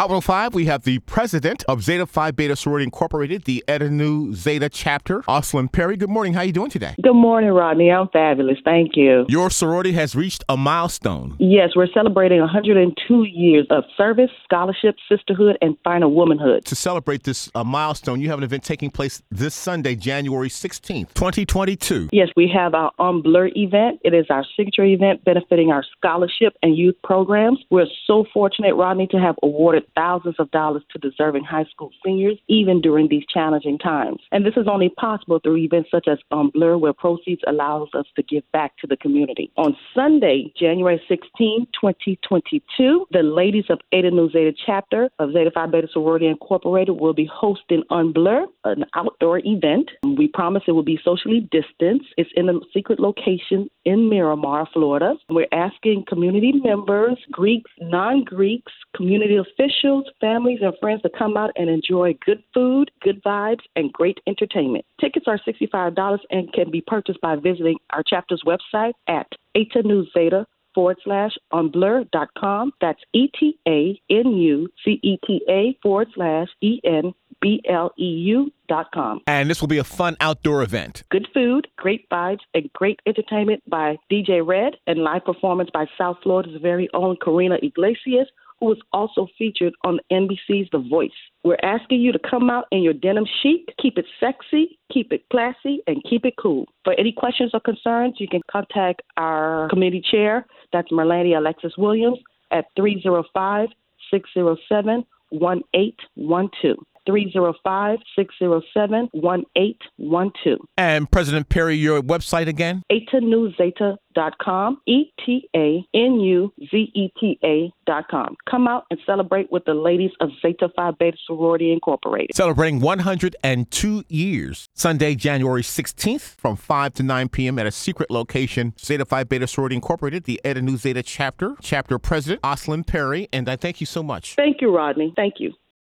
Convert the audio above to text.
Hot 105, we have the president of Zeta Phi Beta Sorority Incorporated, the Eta Nu Zeta chapter, Ausline Perry. Good morning. How are you doing today? Good morning, Rodney. I'm fabulous. Thank you. Your sorority has reached a milestone. Yes, we're celebrating 102 years of service, scholarship, sisterhood, and finer womanhood. To celebrate this uh, milestone, you have an event taking place this Sunday, January 16th, 2022. Yes, we have our En Bleu event. It is our signature event benefiting our scholarship and youth programs. We're so fortunate, Rodney, to have awarded thousands of dollars to deserving high school seniors, even during these challenging times. And this is only possible through events such as En Bleu, where proceeds allows us to give back to the community. On Sunday, January 16, 2022, the ladies of Eta Nu Zeta chapter of Zeta Phi Beta Sorority Incorporated will be hosting En Bleu, an outdoor event. We promise it will be socially distanced. It's in a secret location in Miramar, Florida. We're asking community members, Greeks, non-Greeks, community officials, families, and friends to come out and enjoy good food, good vibes, and great entertainment. Tickets are $65 and can be purchased by visiting our chapter's website at Eta Nu Zeta forward slash enbleu.com. That's E T A N U C E T A forward slash E N B L E U dot com. And this will be a fun outdoor event. Good food, great vibes, and great entertainment by DJ Red and live performance by South Florida's very own Karina Iglesias, who was also featured on NBC's The Voice. We're asking you to come out in your denim chic, keep it sexy, keep it classy, and keep it cool. For any questions or concerns, you can contact our committee chair, that's Merlania Alexis Williams, at 305 607 1812. 305 607 1812. And President Perry, your website again? etanuzeta.com, E T A N U Z E T A dot com. Come out and celebrate with the ladies of Zeta Phi Beta Sorority Incorporated. Celebrating 102 years, Sunday, January 16th from 5 to 9 p.m. at a secret location, Zeta Phi Beta Sorority Incorporated, the Eta Nu Zeta chapter, chapter president, Ausline Perry. And I thank you so much. Thank you, Rodney. Thank you.